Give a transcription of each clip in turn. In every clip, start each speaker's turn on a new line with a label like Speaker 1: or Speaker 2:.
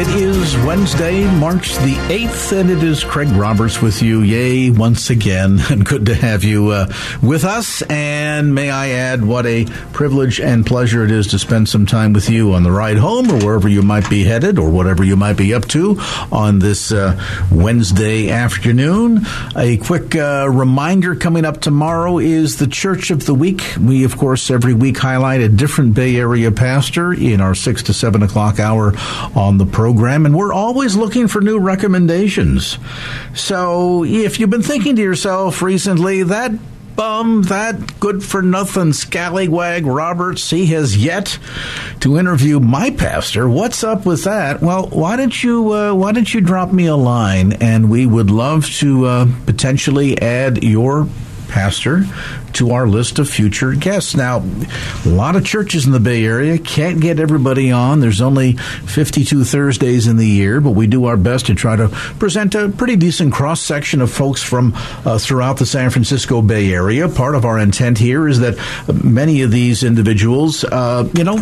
Speaker 1: It is Wednesday, March the 8th, and it is Craig Roberts with you. Yay, once again, and good to have you uh, with us. And may I add, what a privilege and pleasure it is to spend some time with you on the ride home or wherever you might be headed or whatever you might be up to on this uh, Wednesday afternoon. A quick uh, reminder coming up tomorrow is the Church of the Week. We, of course, every week highlight a different Bay Area pastor in our 6 to 7 o'clock hour on the program, and we're always looking for new recommendations. So if you've been thinking to yourself recently, that bum, that good for nothing scallywag Roberts, he has yet to interview my pastor. What's up with that? Well, why don't you uh, why don't you drop me a line, and we would love to uh, potentially add your pastor to our list of future guests. Now, a lot of churches in the Bay Area can't get everybody on. There's only 52 Thursdays in the year, but we do our best to try to present a pretty decent cross section of folks from uh, throughout the San Francisco Bay Area. Part of our intent here is that many of these individuals, uh, you know,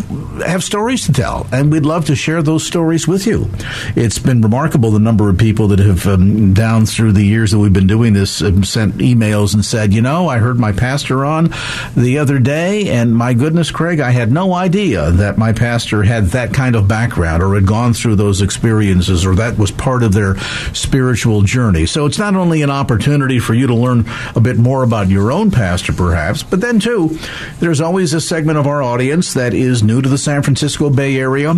Speaker 1: have stories to tell, and we'd love to share those stories with you. It's been remarkable the number of people that have um, down through the years that we've been doing this um, sent emails and said, you know, I heard my pastor on the other day, and my goodness, Craig, I had no idea that my pastor had that kind of background or had gone through those experiences or that was part of their spiritual journey. So it's not only an opportunity for you to learn a bit more about your own pastor, perhaps, but then, too, there's always a segment of our audience that is new to the San Francisco Bay Area,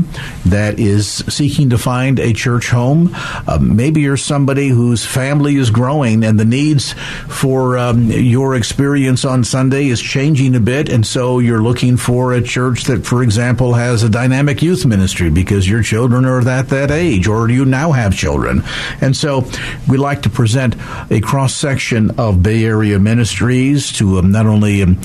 Speaker 1: that is seeking to find a church home. Uh, maybe you're somebody whose family is growing and the needs for um, your experience on Sunday is changing a bit, and so you're looking for a church that, for example, has a dynamic youth ministry because your children are at that age, or you now have children. And so we like to present a cross section of Bay Area ministries to um, not only um,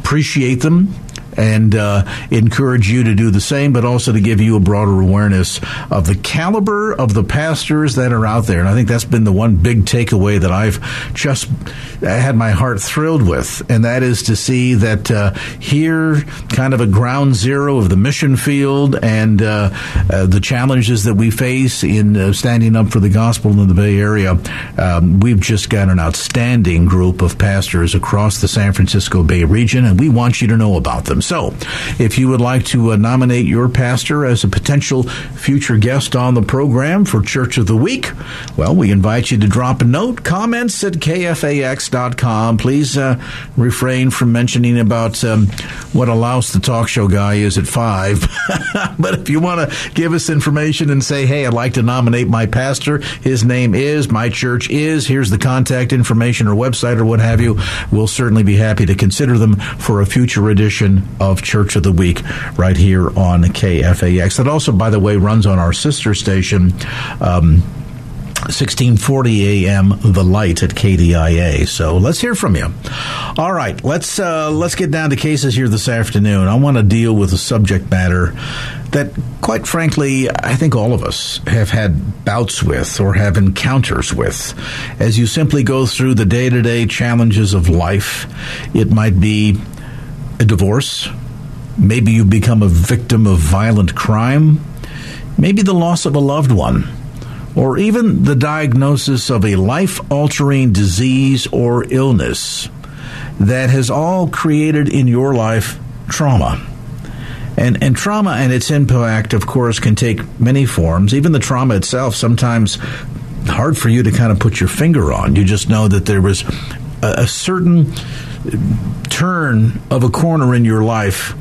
Speaker 1: appreciate them, and uh, encourage you to do the same, but also to give you a broader awareness of the caliber of the pastors that are out there. And I think that's been the one big takeaway that I've just had my heart thrilled with, and that is to see that uh, here, kind of a ground zero of the mission field and uh, uh the challenges that we face in uh, standing up for the gospel in the Bay Area, um, we've just got an outstanding group of pastors across the San Francisco Bay region, and we want you to know about them. So, if you would like to uh, nominate your pastor as a potential future guest on the program for Church of the Week, well, we invite you to drop a note, comments at kfax.com. Please uh, refrain from mentioning about um, what a louse the talk show guy is at 5. but if you want to give us information and say, hey, I'd like to nominate my pastor, his name is, my church is, here's the contact information or website or what have you, we'll certainly be happy to consider them for a future edition of Church of the Week right here on KFAX. That also, by the way, runs on our sister station. Um, 1640 AM The Light at KDIA. So let's hear from you. All right, let's uh, let's get down to cases here this afternoon. I want to deal with a subject matter that quite frankly I think all of us have had bouts with or have encounters with as you simply go through the day-to-day challenges of life. It might be a divorce. Maybe you become a victim of violent crime. Maybe the loss of a loved one. Or even the diagnosis of a life altering disease or illness that has all created in your life trauma. And, and trauma and its impact, of course, can take many forms. Even the trauma itself, sometimes hard for you to kind of put your finger on. You just know that there was a, a certain turn of a corner in your life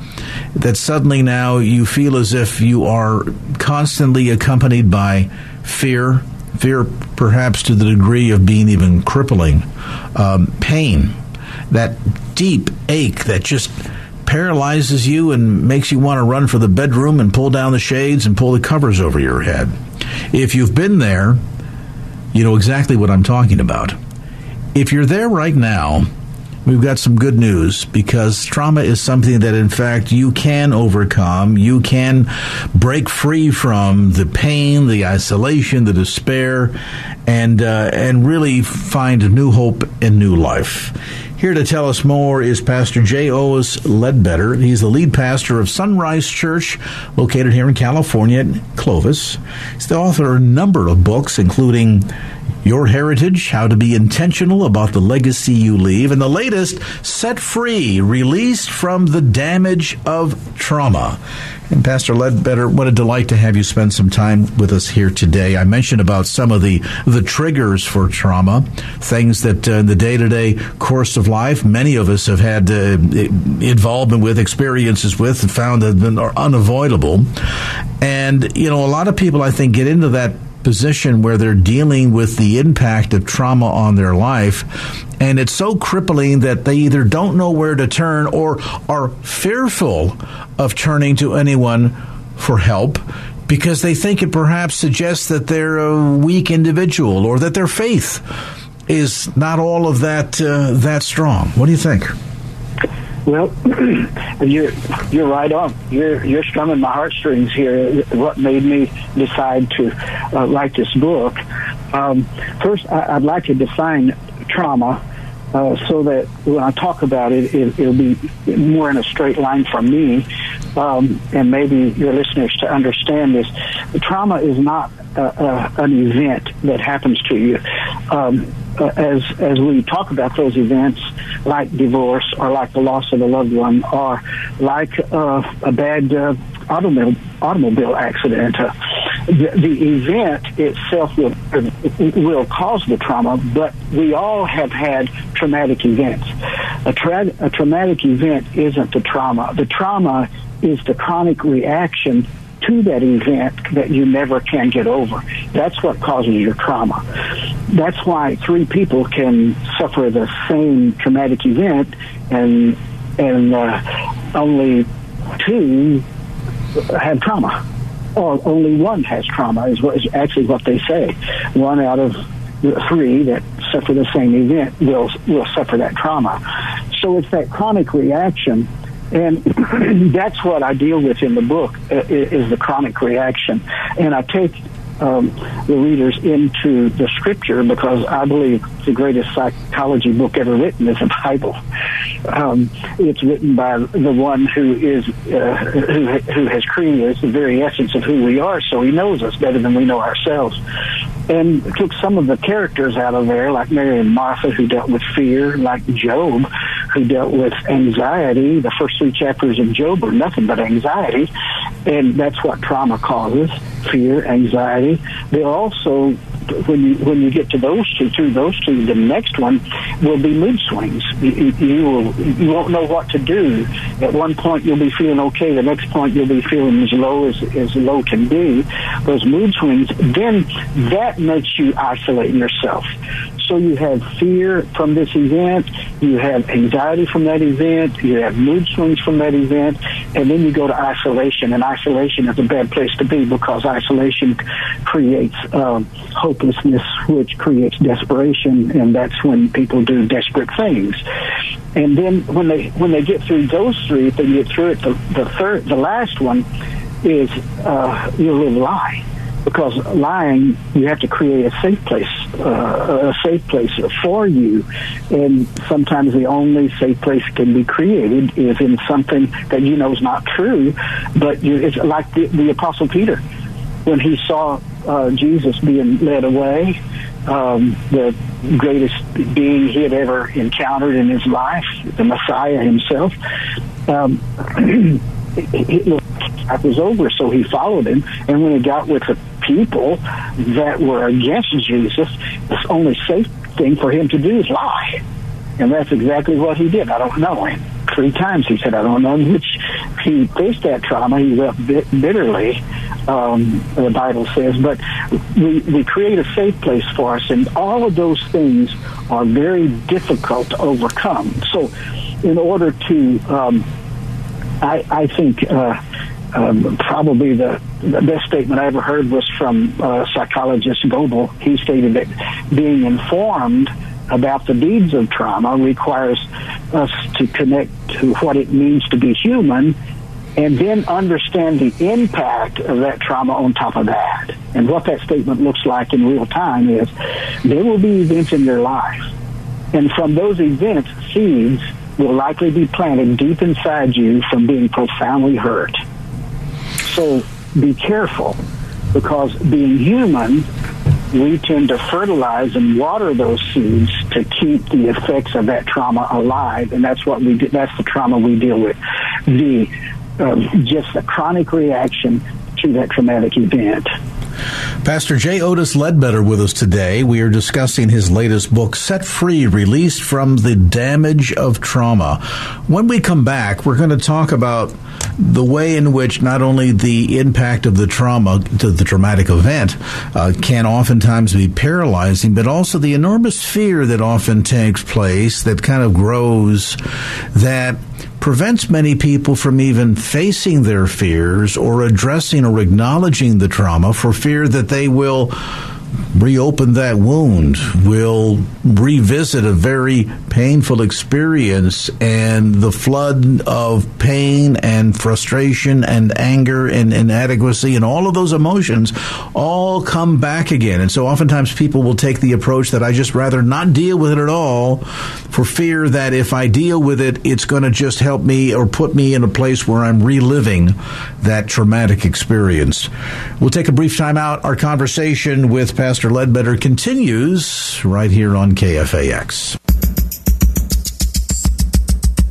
Speaker 1: that suddenly now you feel as if you are constantly accompanied by fear, fear perhaps to the degree of being even crippling, um, pain, that deep ache that just paralyzes you and makes you want to run for the bedroom and pull down the shades and pull the covers over your head. If you've been there, you know exactly what I'm talking about. If you're there right now, we've got some good news because trauma is something that, in fact, you can overcome. You can break free from the pain, the isolation, the despair, and uh, and really find new hope and new life. Here to tell us more is Pastor J. Otis Ledbetter. He's the lead pastor of Sunrise Church, located here in California, Clovis. He's the author of a number of books, including your Heritage, How to Be Intentional About the Legacy You Leave, and the latest, Set Free, Released from the Damage of Trauma. And Pastor Ledbetter, what a delight to have you spend some time with us here today. I mentioned about some of the, the triggers for trauma, things that uh, in the day to day course of life, many of us have had uh, involvement with, experiences with, and found that been unavoidable. And, you know, a lot of people, I think, get into that position where they're dealing with the impact of trauma on their life. And it's so crippling that they either don't know where to turn or are fearful of turning to anyone for help because they think it perhaps suggests that they're a weak individual or that their faith is not all of that uh, that strong. What do you think?
Speaker 2: Well, you're you're right on. You're you're strumming my heartstrings here. What made me decide to uh, write this book? Um, first, I, would like to define trauma. Uh, so that when I talk about it, it, will be more in a straight line for me, um, and maybe your listeners to understand this. Trauma is not uh, uh, an event that happens to you. Um, uh, as as we talk about those events, like divorce or like the loss of a loved one or like uh, a bad uh, automobile automobile accident, uh, the, the event itself will will cause the trauma. But we all have had traumatic events. A, tra- a traumatic event isn't the trauma. The trauma is the chronic reaction to that event that you never can get over. That's what causes your trauma. That's why three people can suffer the same traumatic event and and uh, only two have trauma, or only one has trauma is, what, is actually what they say. One out of three that suffer the same event will will suffer that trauma. So it's that chronic reaction and that's what I deal with in the book uh, is the chronic reaction. And I take um, the readers into the scripture because I believe the greatest psychology book ever written is the Bible. Um, it's written by the one who is uh, who, who has created us, the very essence of who we are. So he knows us better than we know ourselves and took some of the characters out of there, like Mary and Martha, who dealt with fear, like Job, who dealt with anxiety. The first three chapters of Job are nothing but anxiety, and that's what trauma causes fear, anxiety. They also when you when you get to those two, through those two, the next one will be mood swings. You, you will you won't know what to do. At one point, you'll be feeling okay. The next point, you'll be feeling as low as as low can be. Those mood swings. Then that makes you isolate yourself. So you have fear from this event, you have anxiety from that event, you have mood swings from that event, and then you go to isolation. And isolation is a bad place to be because isolation creates um, hopelessness, which creates desperation, and that's when people do desperate things. And then when they when they get through those three, if they get through it, the, the third, the last one is uh, you live lie because lying you have to create a safe place uh, a safe place for you. And sometimes the only safe place can be created is in something that you know is not true. But you, it's like the, the apostle peter. When he saw uh, jesus being led away um, the greatest being he had ever encountered in his life the messiah himself um, it, was over, so he followed him. And when he got with the people that were against Jesus, the only safe thing for him to do is lie. And that's exactly what he did. I don't know him. three times. He said, I don't know which he faced that trauma. He wept bitterly, um, the Bible says, but we, we create a safe place for us, and all of those things are very difficult to overcome. So, in order to, um, I, I think, uh, um, probably the, the best statement I ever heard was from uh, psychologist Goebel. He stated that being informed about the deeds of trauma requires us to connect to what it means to be human and then understand the impact of that trauma on top of that. And what that statement looks like in real time is there will be events in your life. And from those events, seeds will likely be planted deep inside you from being profoundly hurt. So be careful because being human, we tend to fertilize and water those seeds to keep the effects of that trauma alive, and that's what we do, that's the trauma we deal with. The um, just the chronic reaction to that traumatic event.
Speaker 1: Pastor J. Otis Ledbetter with us today. We are discussing his latest book, Set Free, Released from the Damage of Trauma. When we come back, we're going to talk about the way in which not only the impact of the trauma to the traumatic event uh, can oftentimes be paralyzing, but also the enormous fear that often takes place that kind of grows that prevents many people from even facing their fears or addressing or acknowledging the trauma for fear that they will reopen that wound, will revisit a very painful experience, and the flood of pain and frustration and anger and inadequacy and all of those emotions all come back again. And so oftentimes people will take the approach that I just rather not deal with it at all for fear that if I deal with it, it's going to just help me or put me in a place where I'm reliving that traumatic experience. We'll take a brief time out. Our conversation with Pastor Ledbetter continues right here on KFAX.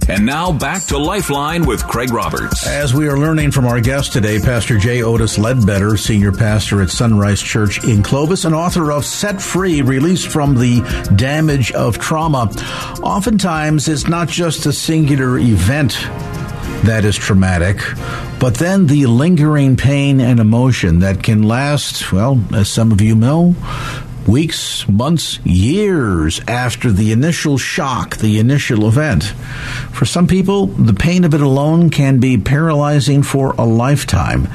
Speaker 3: And now back to Lifeline with Craig Roberts.
Speaker 1: As we are learning from our guest today, Pastor J. Otis Ledbetter, senior pastor at Sunrise Church in Clovis and author of Set Free, released from the damage of trauma. Oftentimes, it's not just a singular event that is traumatic, but then the lingering pain and emotion that can last, well, as some of you know, weeks, months, years after the initial shock, the initial event. For some people, the pain of it alone can be paralyzing for a lifetime.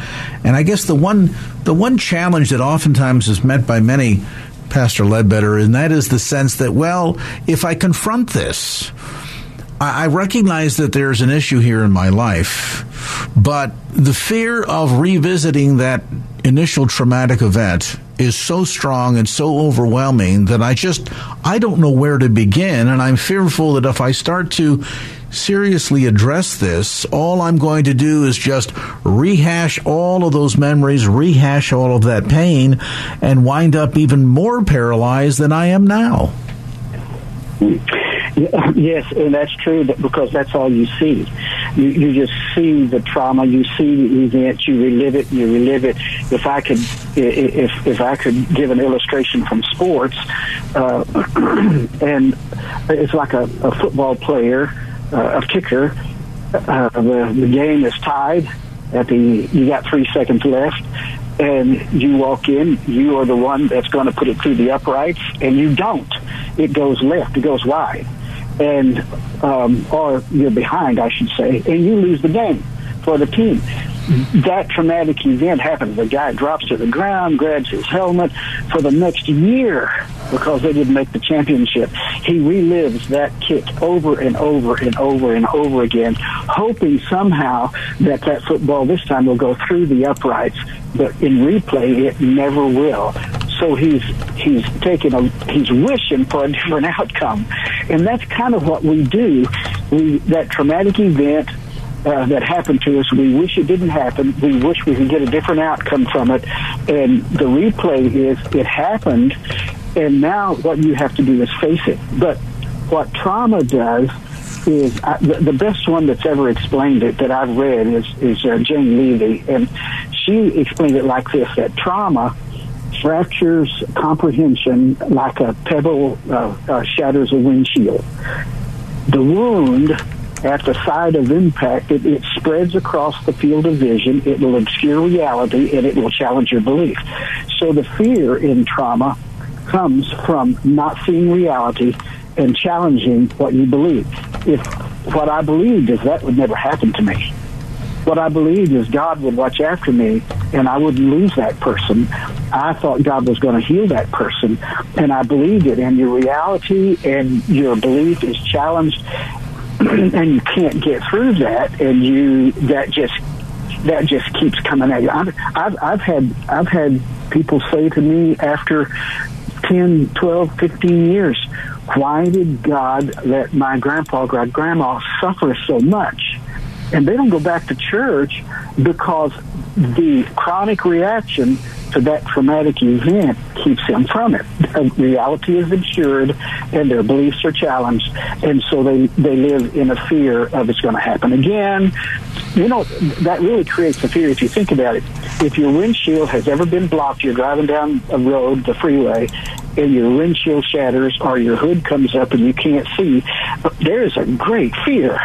Speaker 1: And I guess the one the one challenge that oftentimes is met by many Pastor Ledbetter, and that is the sense that, well, if I confront this, I recognize that there's an issue here in my life, but the fear of revisiting that initial traumatic event is so strong and so overwhelming that I just I don't know where to begin and I'm fearful that if I start to seriously address this, all I'm going to do is just rehash all of those memories, rehash all of that pain and wind up even more paralyzed than I am now. Hmm.
Speaker 2: Yes, and that's true because that's all you see. You, you just see the trauma, you see the event, you relive it, you relive it. If I could, if if I could give an illustration from sports, uh, and it's like a, a football player, uh, a kicker. Uh, the the game is tied at the you got three seconds left and you walk in, you are the one that's going to put it through the uprights, and you don't. It goes left, it goes wide and um, or you're behind, I should say, and you lose the game for the team. That traumatic event happens. The guy drops to the ground, grabs his helmet for the next year because they didn't make the championship. He relives that kick over and over and over and over again, hoping somehow that that football this time will go through the uprights. But in replay, it never will so he's he's taking a he's wishing for a different outcome, and that's kind of what we do. We that traumatic event uh, that happened to us. We wish it didn't happen. We wish we could get a different outcome from it. And the replay is it happened, and now what you have to do is face it. But what trauma does is uh, the, the, best one that's ever explained it that I've read is is uh, Jane Levy, and she explained it like this: that trauma fractures comprehension like a pebble uh, uh, shatters a windshield. The wound at the site of impact, it, it spreads across the field of vision. It will obscure reality and it will challenge your belief. So the fear in trauma comes from not seeing reality and challenging what you believe. If what I believed is that would never happen to me. What I believed is God would watch after me and I wouldn't lose that person. I thought God was going to heal that person and I believed it and your reality and your belief is challenged and you can't get through that and you that just that just keeps coming at you. I've, I've, I've had I've had people say to me after 10, 12, 15 years, why did God let my grandpa, great grandma suffer so much? And they don't go back to church because the chronic reaction to that traumatic event keeps them from it. reality is obscured and their beliefs are challenged, and so they, they live in a fear of it's going to happen again. You know, that really creates a fear if you think about it. If your windshield has ever been blocked, you're driving down a road, the freeway, and your windshield shatters or your hood comes up and you can't see, there is a great fear.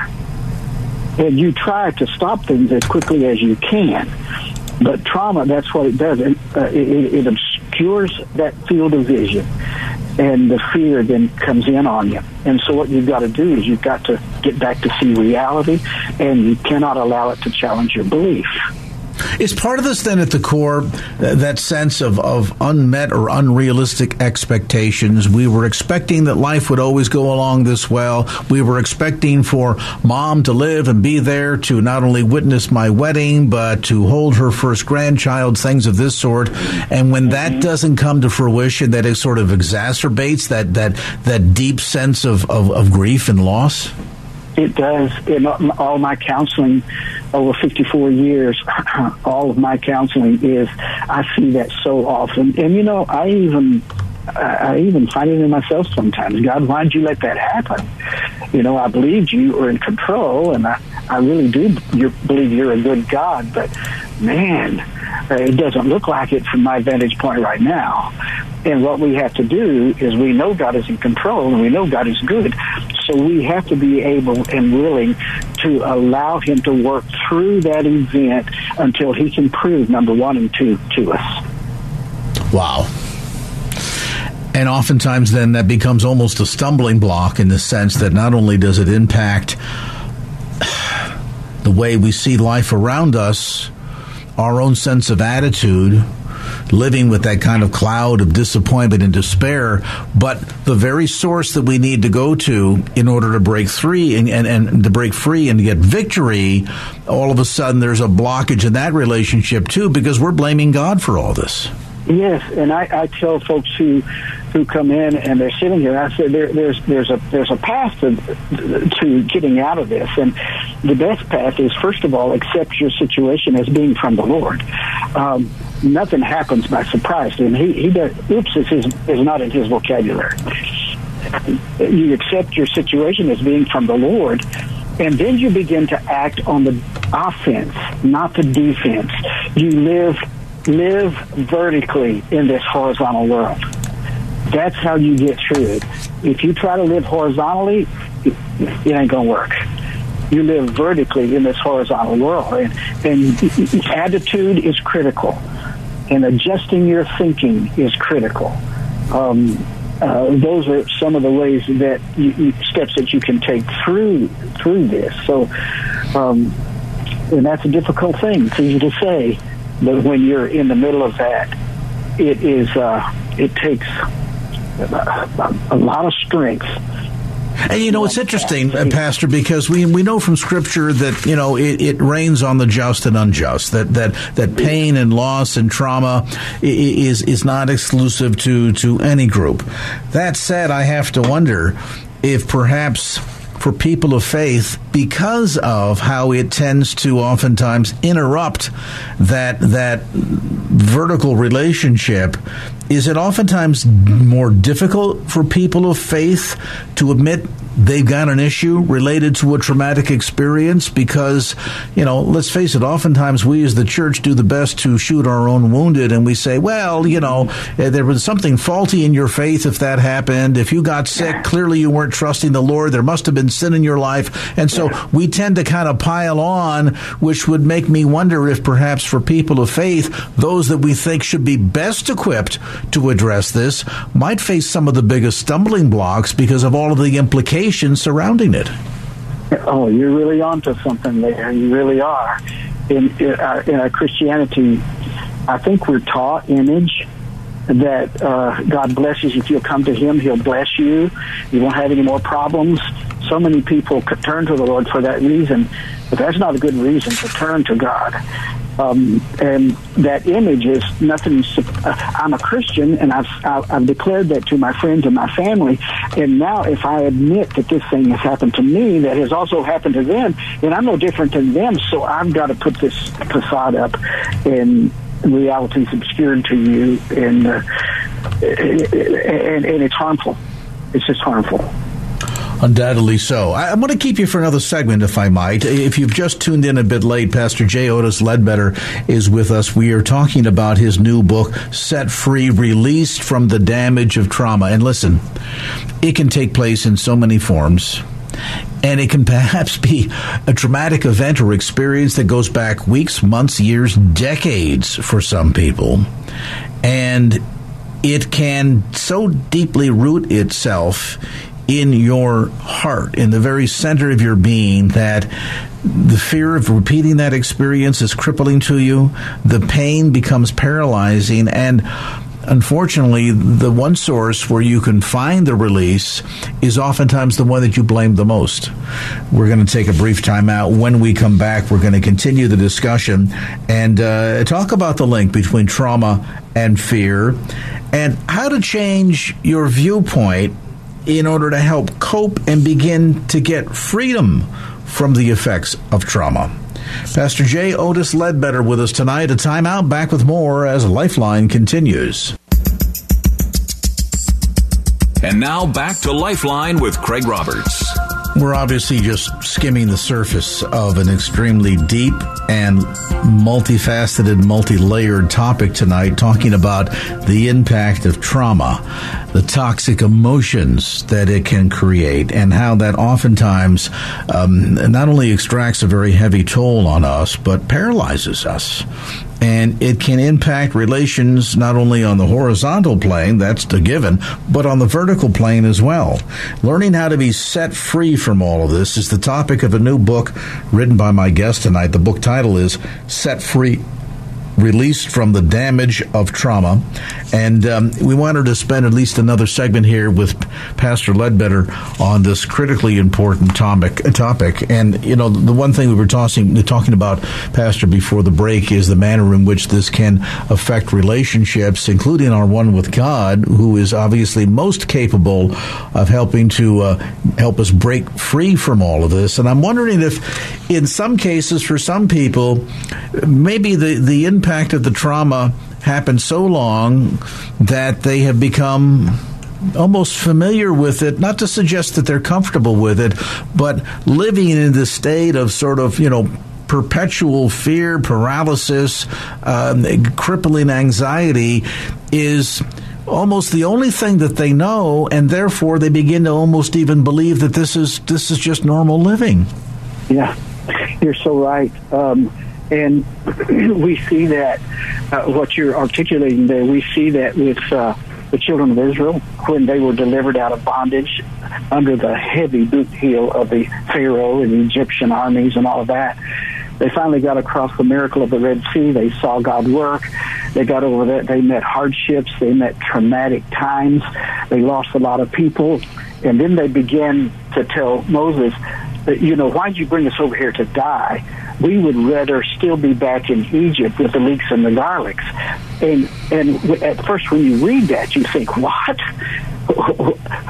Speaker 2: And you try to stop things as quickly as you can. But trauma, that's what it does. It, uh, it, it obscures that field of vision, and the fear then comes in on you. And so, what you've got to do is you've got to get back to see reality, and you cannot allow it to challenge your belief.
Speaker 1: Is part of this then at the core that sense of, of unmet or unrealistic expectations? We were expecting that life would always go along this well. We were expecting for mom to live and be there to not only witness my wedding, but to hold her first grandchild, things of this sort. And when that mm-hmm. doesn't come to fruition, that it sort of exacerbates that, that, that deep sense of, of, of grief and loss?
Speaker 2: It does. In all my counseling over 54 years, all of my counseling is I see that so often. And you know, I even I even find it in myself sometimes. God, why'd you let that happen? You know, I believed you were in control, and I, I really do believe you're a good God, but man, uh, it doesn't look like it from my vantage point right now. And what we have to do is we know God is in control and we know God is good. So we have to be able and willing to allow Him to work through that event until He can prove number one and two to us.
Speaker 1: Wow. And oftentimes, then that becomes almost a stumbling block in the sense that not only does it impact the way we see life around us, our own sense of attitude, living with that kind of cloud of disappointment and despair, but the very source that we need to go to in order to break free and, and, and to break free and to get victory, all of a sudden there's a blockage in that relationship too because we're blaming God for all this.
Speaker 2: Yes, and I, I tell folks who who come in and they're sitting here. I said there, there's there's a there's a path to to getting out of this, and the best path is first of all accept your situation as being from the Lord. Um, nothing happens by surprise him. He he does. Oops is his is not in his vocabulary. You accept your situation as being from the Lord, and then you begin to act on the offense, not the defense. You live live vertically in this horizontal world. That's how you get through it. If you try to live horizontally, it ain't going to work. You live vertically in this horizontal world. And, and attitude is critical. And adjusting your thinking is critical. Um, uh, those are some of the ways that you, steps that you can take through through this. So, um, and that's a difficult thing. It's easy to say, but when you're in the middle of that, it is uh, it takes a, a lot of strength
Speaker 1: and you know, it's interesting, uh, Pastor, because we we know from Scripture that you know it, it, rains on the just and unjust. That that that pain and loss and trauma is is not exclusive to to any group. That said, I have to wonder if perhaps for people of faith because of how it tends to oftentimes interrupt that that vertical relationship is it oftentimes more difficult for people of faith to admit they've got an issue related to a traumatic experience because, you know, let's face it, oftentimes we as the church do the best to shoot our own wounded and we say, well, you know, eh, there was something faulty in your faith if that happened. If you got sick, clearly you weren't trusting the Lord. There must have been sin in your life. And so we tend to kind of pile on, which would make me wonder if perhaps for people of faith, those that we think should be best equipped to address this might face some of the biggest stumbling blocks because of all of the implications surrounding it.
Speaker 2: Oh, you're really onto something there. You really are. In, in, our, in our Christianity, I think we're taught image that uh, God blesses. If you'll come to Him, He'll bless you. You won't have any more problems. So many people turn to the Lord for that reason, but that's not a good reason to turn to God. Um, and that image is nothing. Uh, I'm a Christian, and I've, I've declared that to my friends and my family. And now, if I admit that this thing has happened to me, that has also happened to them, then I'm no different than them. So I've got to put this facade up and reality is obscured to you, and, uh, and and it's harmful. It's just harmful.
Speaker 1: Undoubtedly so. I, am going to keep you for another segment, if I might. If you've just tuned in a bit late, Pastor J. Otis Ledbetter is with us. We are talking about his new book, Set Free, Released from the Damage of Trauma. And listen, it can take place in so many forms and it can perhaps be a traumatic event or experience that goes back weeks, months, years, decades for some people. And it can so deeply root itself in your heart, in the very center of your being, that the fear of repeating that experience is crippling to you. The pain becomes paralyzing. And unfortunately, the one source where you can find the release is oftentimes the one that you blame the most. We're going to take a brief time out. When we come back, we're going to continue the discussion and uh, talk about the link between trauma and fear and how to change your viewpoint in order to help cope and begin to get freedom from the effects of trauma. Pastor J. Otis Ledbetter with us tonight. A timeout. Back with more as Lifeline continues.
Speaker 3: And now back to Lifeline with Craig Roberts.
Speaker 1: We're obviously just skimming the surface of an extremely deep and multifaceted, multi layered topic tonight, talking about the impact of trauma, the toxic emotions that it can create, and how that oftentimes um, not only extracts a very heavy toll on us, but paralyzes us and it can impact relations not only on the horizontal plane, that's the given, but on the vertical plane as well. Learning how to be set free from all of this is the topic of a new book written by my guest tonight. The book title is Set Free released from the damage of trauma. And um, we wanted to spend at least another segment here with Pastor Ledbetter on this critically important topic. Topic, and you know, the one thing we were tossing, talking about, Pastor, before the break, is the manner in which this can affect relationships, including our one with God, who is obviously most capable of helping to uh, help us break free from all of this. And I'm wondering if, in some cases, for some people, maybe the the impact impact of the trauma happened so long that they have become almost familiar with it, not to suggest that they're comfortable with it, but living in the state of sort of, you know, perpetual fear, paralysis, um, crippling anxiety is almost the only thing that they know, and therefore they begin to almost even believe that this is this is just normal living.
Speaker 2: Yeah, you're so right. Um, and we see that uh, what you're articulating there, we see that with uh, the children of Israel when they were delivered out of bondage under the heavy boot heel of the Pharaoh and the Egyptian armies and all of that. They finally got across the miracle of the Red Sea. They saw God work. They got over that. They met hardships. They met traumatic times. They lost a lot of people. And then they began to tell Moses, that, you know, why'd you bring us over here to die? We would rather still be back in Egypt with the leeks and the garlics. And and at first, when you read that, you think, what?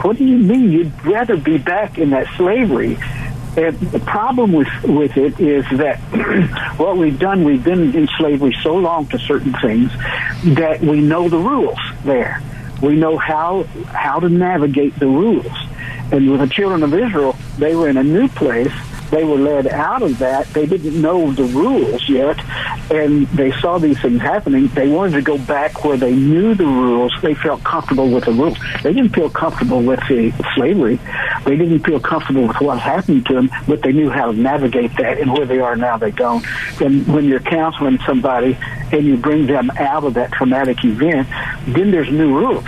Speaker 2: What do you mean? You'd rather be back in that slavery? And the problem with with it is that what we've done, we've been in slavery so long to certain things that we know the rules there. We know how how to navigate the rules. And with the children of Israel, they were in a new place. They were led out of that. They didn't know the rules yet, and they saw these things happening. They wanted to go back where they knew the rules. They felt comfortable with the rules. They didn't feel comfortable with the slavery. They didn't feel comfortable with what happened to them, but they knew how to navigate that. And where they are now, they don't. And when you're counseling somebody and you bring them out of that traumatic event, then there's new rules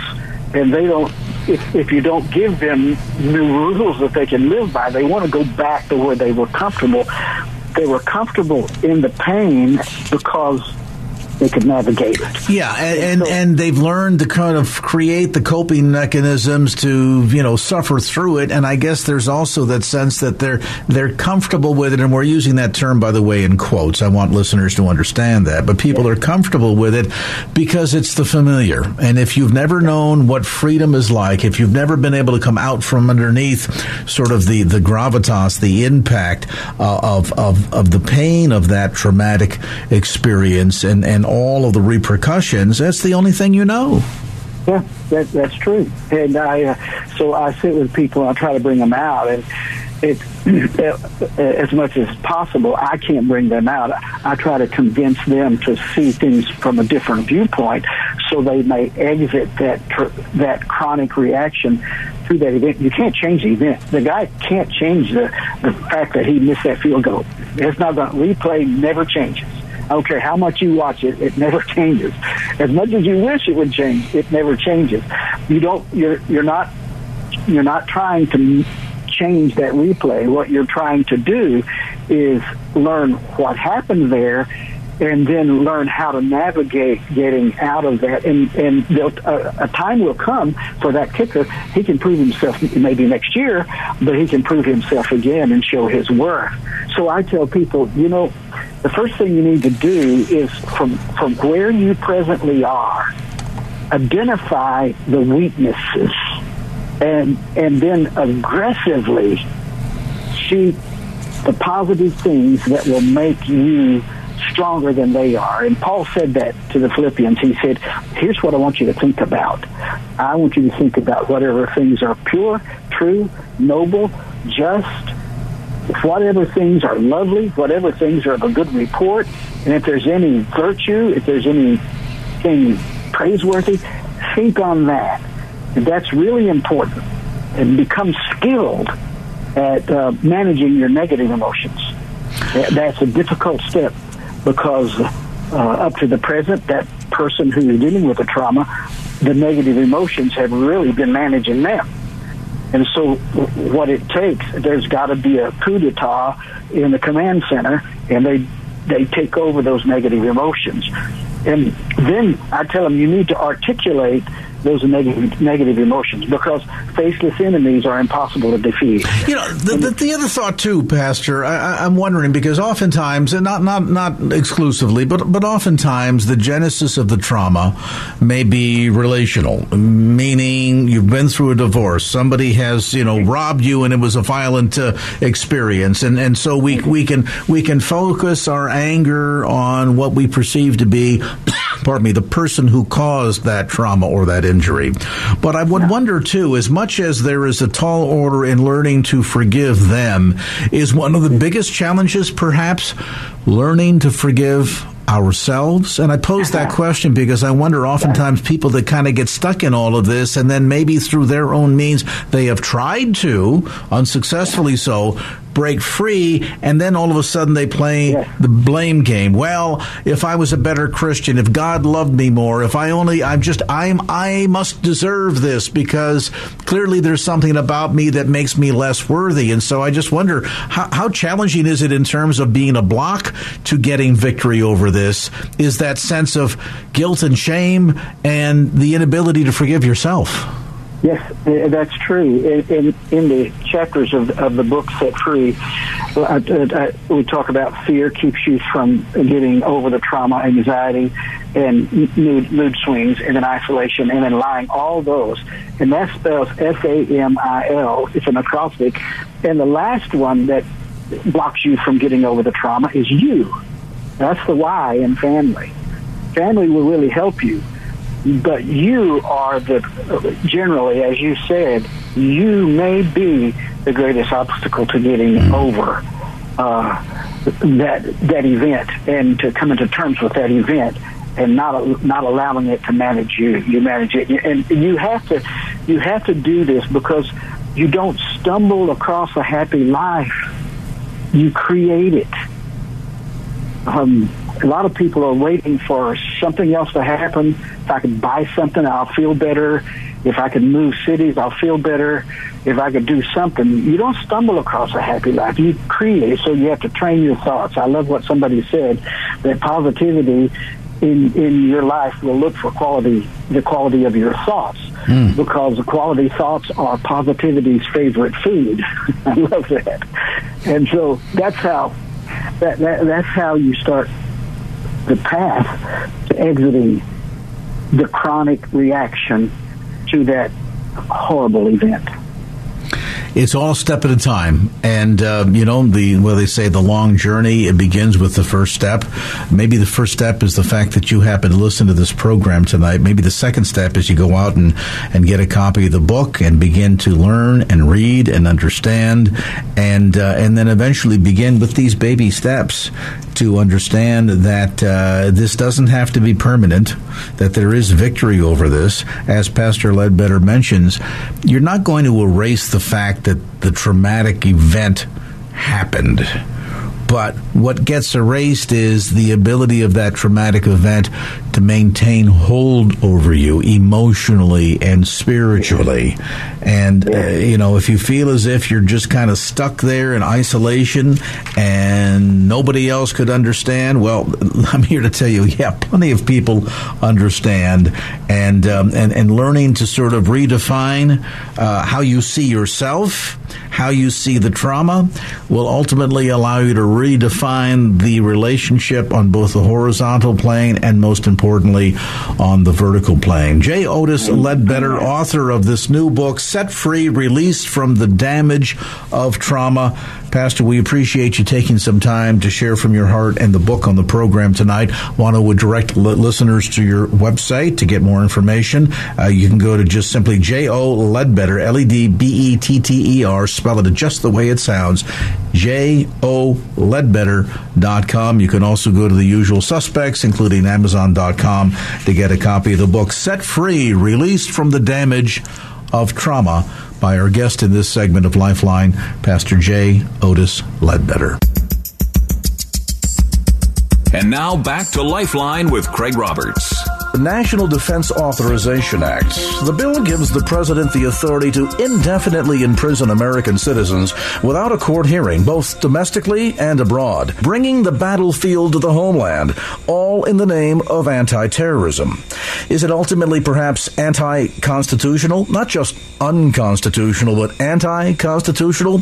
Speaker 2: and they don't if, if you don't give them new rules that they can live by, they want to go back to where they were comfortable. They were comfortable in the pain because they could navigate it.
Speaker 1: Yeah, and, and, and they've learned to kind of create the coping mechanisms to you know suffer through it. And I guess there's also that sense that they're they're comfortable with it. And we're using that term, by the way, in quotes. I want listeners to understand that. But people yeah. are comfortable with it because it's the familiar. And if you've never known what freedom is like, if you've never been able to come out from underneath sort of the the gravitas, the impact uh, of of of the pain of that traumatic experience, and and all of the repercussions, that's the only thing you know.
Speaker 2: Yeah, that, that's true. And I, uh, so I sit with people, and I try to bring them out, and it, as much as possible, I can't bring them out. I try to convince them to see things from a different viewpoint, so they may exit that that chronic reaction to that event. You can't change the event. The guy can't change the the fact that he missed that field goal. It's not going to replay. Never changes. I don't care how much you watch it, it never changes. As much as you wish it would change, it never changes. You don't. You're you're not you're not trying to change that replay. What you're trying to do is learn what happened there and then learn how to navigate getting out of that. And, and a, a time will come for that kicker. He can prove himself maybe next year, but he can prove himself again and show his worth. So I tell people, you know, the first thing you need to do is from, from where you presently are, identify the weaknesses and, and then aggressively seek the positive things that will make you stronger than they are. And Paul said that to the Philippians. He said, Here's what I want you to think about. I want you to think about whatever things are pure, true, noble, just, whatever things are lovely, whatever things are of a good report, and if there's any virtue, if there's anything praiseworthy, think on that. And that's really important. And become skilled at uh, managing your negative emotions. That's a difficult step because uh, up to the present, that person who is dealing with the trauma, the negative emotions have really been managing them. And so, what it takes, there's got to be a coup d'etat in the command center, and they they take over those negative emotions. And then I tell them you need to articulate those negative, negative emotions because faceless enemies are impossible to defeat.
Speaker 1: You know, the, the, the other thought too, Pastor, I, am wondering because oftentimes, and not not not exclusively, but but oftentimes the genesis of the trauma may be relational, meaning you've been through a divorce, somebody has you know robbed you, and it was a violent uh, experience, and and so we we can we can focus our anger on what we perceive to be, pardon me, the person who caused that trauma or that injury. But I would wonder too, as much as there is a tall order in learning to forgive them, is one of the biggest challenges perhaps learning to forgive ourselves? And I pose that uh-huh. question because I wonder oftentimes people that kind of get stuck in all of this and then maybe through their own means they have tried to, unsuccessfully so, break free, and then all of a sudden they play yes. the blame game. Well, if I was a better Christian, if God loved me more, if I only, I'm just, I'm, I must deserve this because clearly there's something about me that makes me less worthy. And so I just wonder how, how challenging is it in terms of being a block to getting victory over this? Is that sense of guilt and shame and the inability to forgive yourself?
Speaker 2: Yes, uh, that's true. In, in, the chapters of, of the book Set Free, uh, uh, we talk about fear keeps you from getting over the trauma, anxiety, and mood, mood swings, and then isolation, and then lying, all those. And that spells F-A-M-I-L. It's an acrostic. And the last one that blocks you from getting over the trauma is you. That's the Y in family. Family will really help you but you are the generally, as you said, you may be the greatest obstacle to getting mm-hmm. over uh, that that event and to come into terms with that event and not not allowing it to manage you. You manage it, and you have to you have to do this because you don't stumble across a happy life. You create it. Um, a lot of people are waiting for something else to happen. If I could buy something, I'll feel better. If I could move cities, I'll feel better. If I could do something, you don't stumble across a happy life. You create, so you have to train your thoughts. I love what somebody said that positivity in in your life will look for quality, the quality of your thoughts, mm. because the quality thoughts are positivity's favorite food. I love that, and so that's how that, that that's how you start the path to exiting the chronic reaction to that horrible event.
Speaker 1: It's all step at a time, and uh, you know the well they say the long journey it begins with the first step. Maybe the first step is the fact that you happen to listen to this program tonight. Maybe the second step is you go out and and get a copy of the book and begin to learn and read and understand, and uh, and then eventually begin with these baby steps to understand that uh, this doesn't have to be permanent. That there is victory over this, as Pastor Ledbetter mentions. You're not going to erase the fact that the traumatic event happened. But what gets erased is the ability of that traumatic event to maintain hold over you emotionally and spiritually. And, uh, you know, if you feel as if you're just kind of stuck there in isolation and nobody else could understand, well, I'm here to tell you, yeah, plenty of people understand. And, um, and, and learning to sort of redefine uh, how you see yourself, how you see the trauma, will ultimately allow you to redefine the relationship on both the horizontal plane and, most importantly, on the vertical plane. J. Otis Ledbetter, author of this new book, Set Free, Released from the Damage of Trauma. Pastor, we appreciate you taking some time to share from your heart and the book on the program tonight. Want to direct listeners to your website to get more information. Uh, you can go to just simply J O Ledbetter, L E D B E T T E R, spell it just the way it sounds, J O Ledbetter.com. You can also go to the usual suspects, including Amazon.com, to get a copy of the book Set Free, Released from the Damage of Trauma by our guest in this segment of Lifeline, Pastor J. Otis Ledbetter.
Speaker 3: And now back to Lifeline with Craig Roberts.
Speaker 1: The National Defense Authorization Act. The bill gives the president the authority to indefinitely imprison American citizens without a court hearing, both domestically and abroad, bringing the battlefield to the homeland, all in the name of anti terrorism. Is it ultimately perhaps anti constitutional? Not just unconstitutional, but anti constitutional?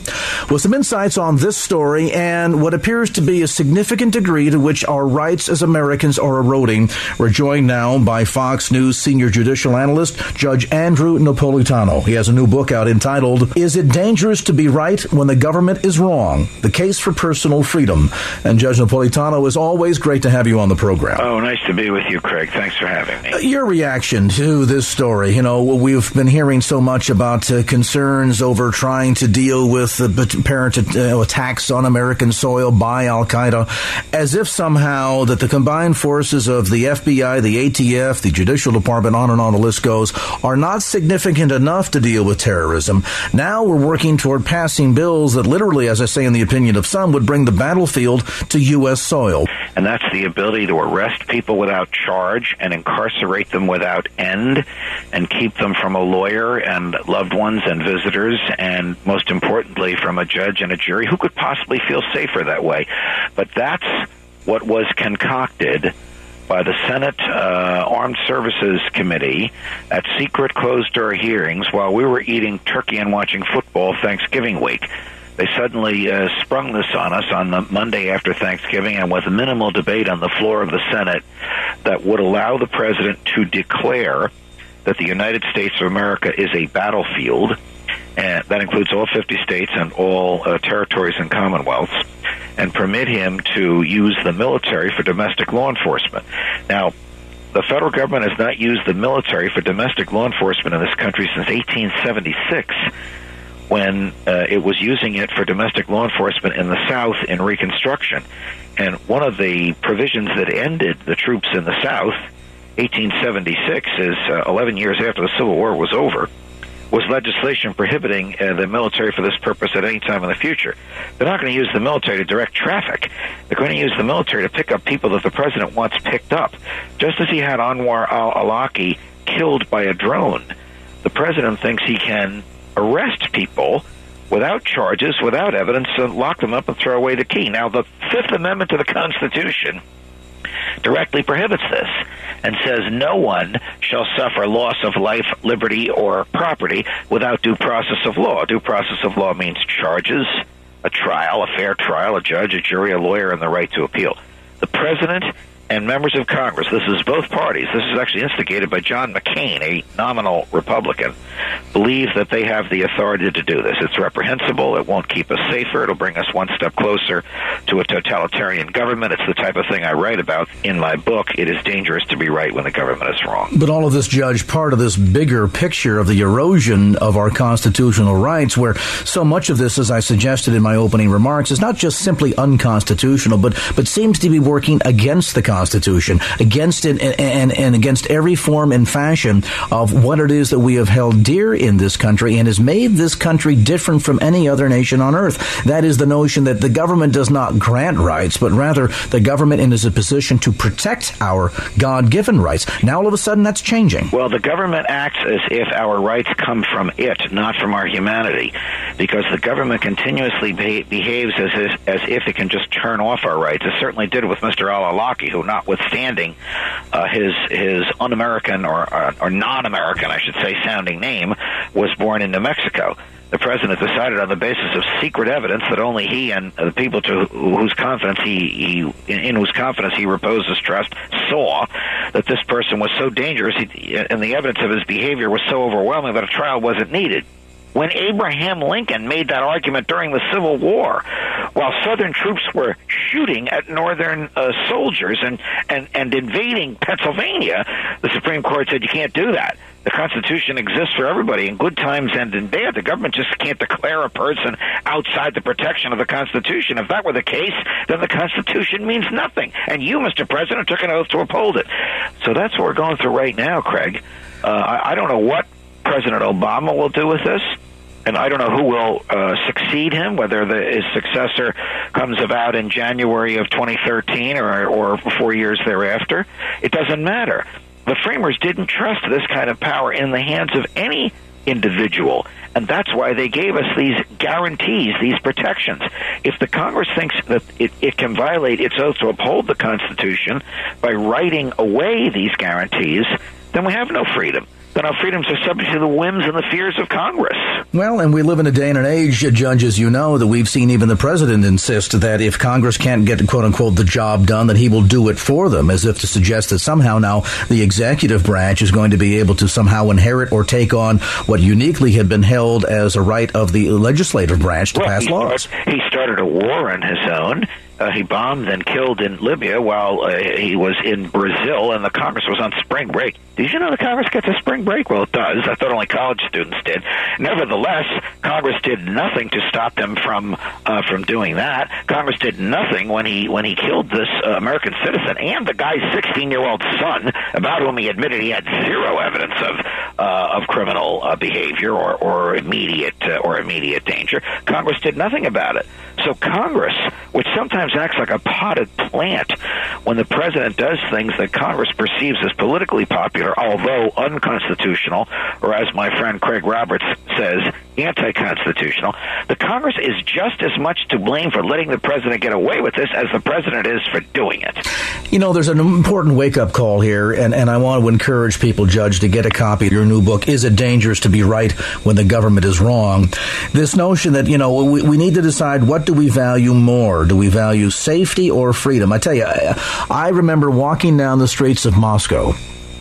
Speaker 1: With some insights on this story and what appears to be a significant degree to which our rights as Americans are eroding, we're joined now by Fox News senior judicial analyst Judge Andrew Napolitano. He has a new book out entitled Is It Dangerous to Be Right When the Government is Wrong? The Case for Personal Freedom. And Judge Napolitano, is always great to have you on the program.
Speaker 4: Oh, nice to be with you, Craig. Thanks for having me. Uh,
Speaker 1: your reaction to this story. You know, we've been hearing so much about uh, concerns over trying to deal with the parent uh, attacks on American soil by Al Qaeda, as if somehow that the combined forces of the FBI, the ATF, ATF, the Judicial Department, on and on the list goes, are not significant enough to deal with terrorism. Now we're working toward passing bills that literally, as I say in the opinion of some, would bring the battlefield to U.S. soil.
Speaker 4: And that's the ability to arrest people without charge and incarcerate them without end and keep them from a lawyer and loved ones and visitors and most importantly from a judge and a jury who could possibly feel safer that way. But that's what was concocted by the Senate uh, Armed Services Committee at secret closed door hearings while we were eating turkey and watching football Thanksgiving week. They suddenly uh, sprung this on us on the Monday after Thanksgiving, and with minimal debate on the floor of the Senate, that would allow the president to declare that the United States of America is a battlefield, and that includes all 50 states and all uh, territories and commonwealths and permit him to use the military for domestic law enforcement. Now, the federal government has not used the military for domestic law enforcement in this country since 1876 when uh, it was using it for domestic law enforcement in the South in Reconstruction. And one of the provisions that ended the troops in the South, 1876, is uh, 11 years after the Civil War was over, was legislation prohibiting uh, the military for this purpose at any time in the future. They're not going to use the military to direct traffic. They're going to use the military to pick up people that the president wants picked up. Just as he had Anwar al Awlaki killed by a drone, the president thinks he can arrest people without charges, without evidence, and lock them up and throw away the key. Now, the Fifth Amendment to the Constitution directly prohibits this and says no one shall suffer loss of life, liberty, or property without due process of law. Due process of law means charges, a trial, a fair trial, a judge, a jury, a lawyer, and the right to appeal. The president and members of Congress, this is both parties, this is actually instigated by John McCain, a nominal Republican, believe that they have the authority to do this. It's reprehensible. It won't keep us safer. It'll bring us one step closer to a totalitarian government. It's the type of thing I write about in my book. It is dangerous to be right when the government is wrong.
Speaker 1: But all of this, Judge, part of this bigger picture of the erosion of our constitutional rights, where so much of this, as I suggested in my opening remarks, is not just simply unconstitutional, but, but seems to be working against the Constitution Constitution, against it, and, and, and against every form and fashion of what it is that we have held dear in this country and has made this country different from any other nation on earth. That is the notion that the government does not grant rights, but rather the government is in a position to protect our God given rights. Now all of a sudden that's changing.
Speaker 4: Well, the government acts as if our rights come from it, not from our humanity, because the government continuously behaves as if, as if it can just turn off our rights. It certainly did with Mr. Al-Awlaki, who notwithstanding uh, his his un-American or, or, or non-American, I should say, sounding name, was born in New Mexico. The president decided on the basis of secret evidence that only he and the people to whose confidence he, he in, whose confidence he reposes trust saw that this person was so dangerous, he, and the evidence of his behavior was so overwhelming that a trial wasn't needed when Abraham Lincoln made that argument during the Civil War, while Southern troops were shooting at Northern uh, soldiers and, and, and invading Pennsylvania, the Supreme Court said you can't do that. The Constitution exists for everybody in good times and in bad. The government just can't declare a person outside the protection of the Constitution. If that were the case, then the Constitution means nothing. And you, Mr. President, took an oath to uphold it. So that's what we're going through right now, Craig. Uh, I, I don't know what President Obama will do with this and I don't know who will uh, succeed him, whether the, his successor comes about in January of 2013 or, or four years thereafter. It doesn't matter. The framers didn't trust this kind of power in the hands of any individual. And that's why they gave us these guarantees, these protections. If the Congress thinks that it, it, can violate its oath to uphold the Constitution by writing away these guarantees, then we have no freedom then our freedoms are subject to the whims and the fears of Congress.
Speaker 1: Well, and we live in a day and an age, judges, you know, that we've seen even the president insist that if Congress can't get, quote unquote, the job done, that he will do it for them, as if to suggest that somehow now the executive branch is going to be able to somehow inherit or take on what uniquely had been held as a right of the legislative branch to
Speaker 4: well,
Speaker 1: pass
Speaker 4: he
Speaker 1: laws.
Speaker 4: Started, he started a war on his own uh, he bombed and killed in Libya while uh, he was in Brazil, and the Congress was on spring break. Did you know the Congress gets a spring break? Well, it does. I thought only college students did. Nevertheless, Congress did nothing to stop them from uh, from doing that. Congress did nothing when he when he killed this uh, American citizen and the guy's 16 year old son, about whom he admitted he had zero evidence of uh, of criminal uh, behavior or or immediate uh, or immediate danger. Congress did nothing about it. So Congress, which sometimes acts like a potted plant when the president does things that Congress perceives as politically popular, although unconstitutional, or as my friend Craig Roberts says, anti constitutional. The Congress is just as much to blame for letting the president get away with this as the president is for doing it.
Speaker 1: You know, there's an important wake up call here, and, and I want to encourage people, Judge, to get a copy of your new book, Is It Dangerous to Be Right When the Government is Wrong? This notion that, you know, we, we need to decide what do we value more? Do we value safety or freedom? I tell you, I, I remember walking down the streets of Moscow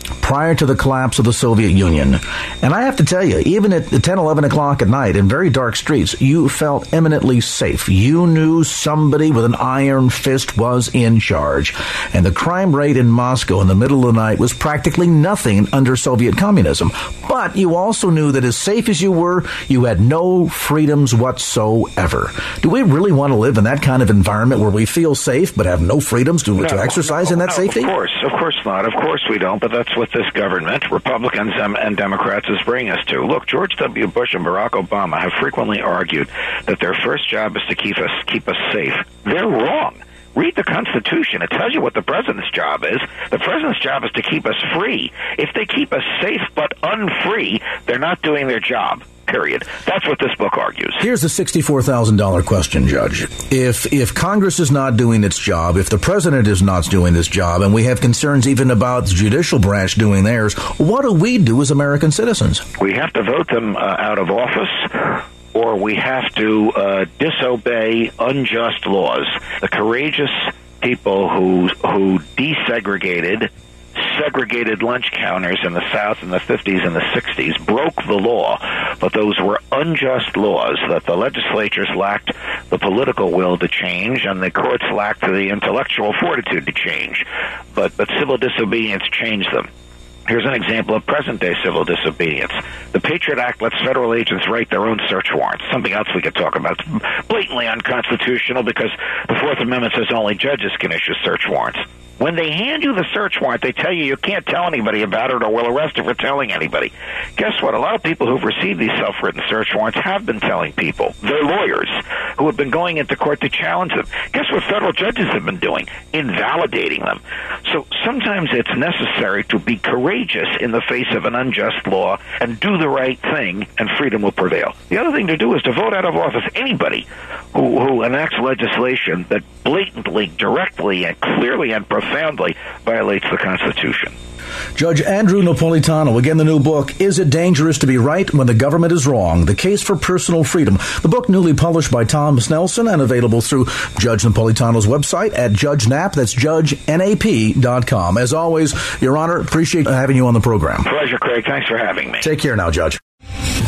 Speaker 1: prior to the collapse of the Soviet Union. And I have to tell you, even at 10, 11 o'clock at night in very dark streets, you felt eminently safe. You knew somebody with an iron fist was in charge. And the crime rate in Moscow in the middle of the night was practically nothing under Soviet communism. But you also knew that as safe as you were, you had no freedoms whatsoever. Do we really want to live in that kind of environment where we feel safe but have no freedoms to, no, to exercise
Speaker 4: no,
Speaker 1: in that
Speaker 4: no,
Speaker 1: safety?
Speaker 4: Of course, of course not. Of course we don't. But that's what this government, Republicans and, Democrats, is bringing us to. Look, George W. Bush and Barack Obama have frequently argued that their first job is to keep us keep us safe. They're wrong. Read the Constitution. It tells you what the president's job is. The president's job is to keep us free. If they keep us safe but unfree, they're not doing their job period. That's what this book argues.
Speaker 1: Here's a $64,000 question, Judge. If, if Congress is not doing its job, if the president is not doing this job, and we have concerns even about the judicial branch doing theirs, what do we do as American citizens?
Speaker 4: We have to vote them uh, out of office or we have to uh, disobey unjust laws. The courageous people who who desegregated segregated lunch counters in the South in the 50s and the 60s broke the law, but those were unjust laws that the legislatures lacked the political will to change and the courts lacked the intellectual fortitude to change. But but civil disobedience changed them. Here's an example of present day civil disobedience. The Patriot Act lets federal agents write their own search warrants. Something else we could talk about. It's blatantly unconstitutional because the Fourth Amendment says only judges can issue search warrants. When they hand you the search warrant, they tell you you can't tell anybody about it or we'll arrest you for telling anybody. Guess what? A lot of people who've received these self-written search warrants have been telling people. They're lawyers who have been going into court to challenge them. Guess what federal judges have been doing? Invalidating them. So sometimes it's necessary to be courageous in the face of an unjust law and do the right thing and freedom will prevail. The other thing to do is to vote out of office anybody who, who enacts legislation that blatantly, directly, and clearly and profoundly violates the Constitution.
Speaker 1: Judge Andrew Napolitano, again, the new book, Is It Dangerous to Be Right When the Government is Wrong? The Case for Personal Freedom. The book newly published by Thomas Nelson and available through Judge Napolitano's website at Judge Nap. That's judgenap.com. As always, Your Honor, appreciate having you on the program.
Speaker 4: Pleasure, Craig. Thanks for having me.
Speaker 1: Take care now, Judge.